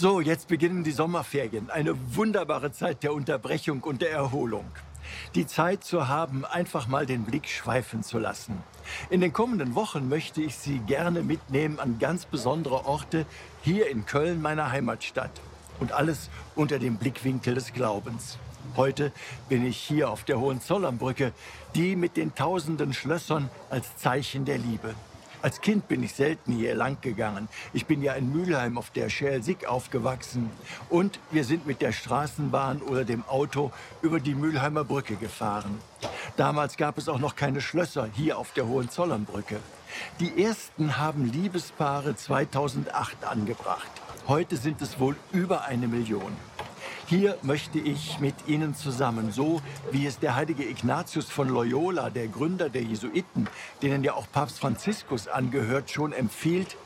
So, jetzt beginnen die Sommerferien. Eine wunderbare Zeit der Unterbrechung und der Erholung. Die Zeit zu haben, einfach mal den Blick schweifen zu lassen. In den kommenden Wochen möchte ich Sie gerne mitnehmen an ganz besondere Orte hier in Köln, meiner Heimatstadt. Und alles unter dem Blickwinkel des Glaubens. Heute bin ich hier auf der Hohenzollernbrücke, die mit den tausenden Schlössern als Zeichen der Liebe. Als Kind bin ich selten hier lang gegangen. Ich bin ja in Mülheim auf der Schelsig aufgewachsen. Und wir sind mit der Straßenbahn oder dem Auto über die Mülheimer Brücke gefahren. Damals gab es auch noch keine Schlösser hier auf der Hohenzollernbrücke. Die ersten haben Liebespaare 2008 angebracht. Heute sind es wohl über eine Million. Hier möchte ich mit Ihnen zusammen, so wie es der heilige Ignatius von Loyola, der Gründer der Jesuiten, denen ja auch Papst Franziskus angehört, schon empfiehlt,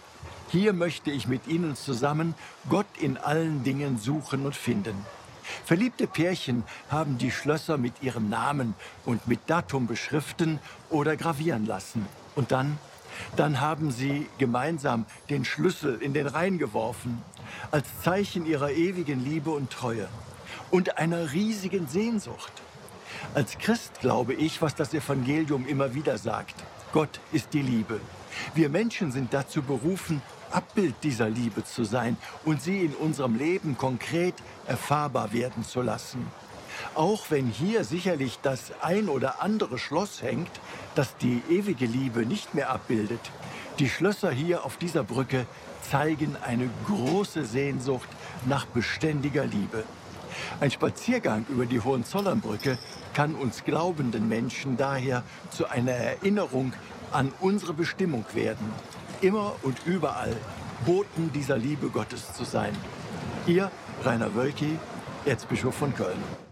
hier möchte ich mit Ihnen zusammen Gott in allen Dingen suchen und finden. Verliebte Pärchen haben die Schlösser mit ihrem Namen und mit Datum beschriften oder gravieren lassen. Und dann, dann haben sie gemeinsam den Schlüssel in den Rhein geworfen als Zeichen ihrer ewigen Liebe und Treue und einer riesigen Sehnsucht. Als Christ glaube ich, was das Evangelium immer wieder sagt. Gott ist die Liebe. Wir Menschen sind dazu berufen, Abbild dieser Liebe zu sein und sie in unserem Leben konkret erfahrbar werden zu lassen. Auch wenn hier sicherlich das ein oder andere Schloss hängt, das die ewige Liebe nicht mehr abbildet, die Schlösser hier auf dieser Brücke zeigen eine große Sehnsucht nach beständiger Liebe. Ein Spaziergang über die Hohenzollernbrücke kann uns glaubenden Menschen daher zu einer Erinnerung an unsere Bestimmung werden, immer und überall Boten dieser Liebe Gottes zu sein. Ihr Rainer Wölki, Erzbischof von Köln.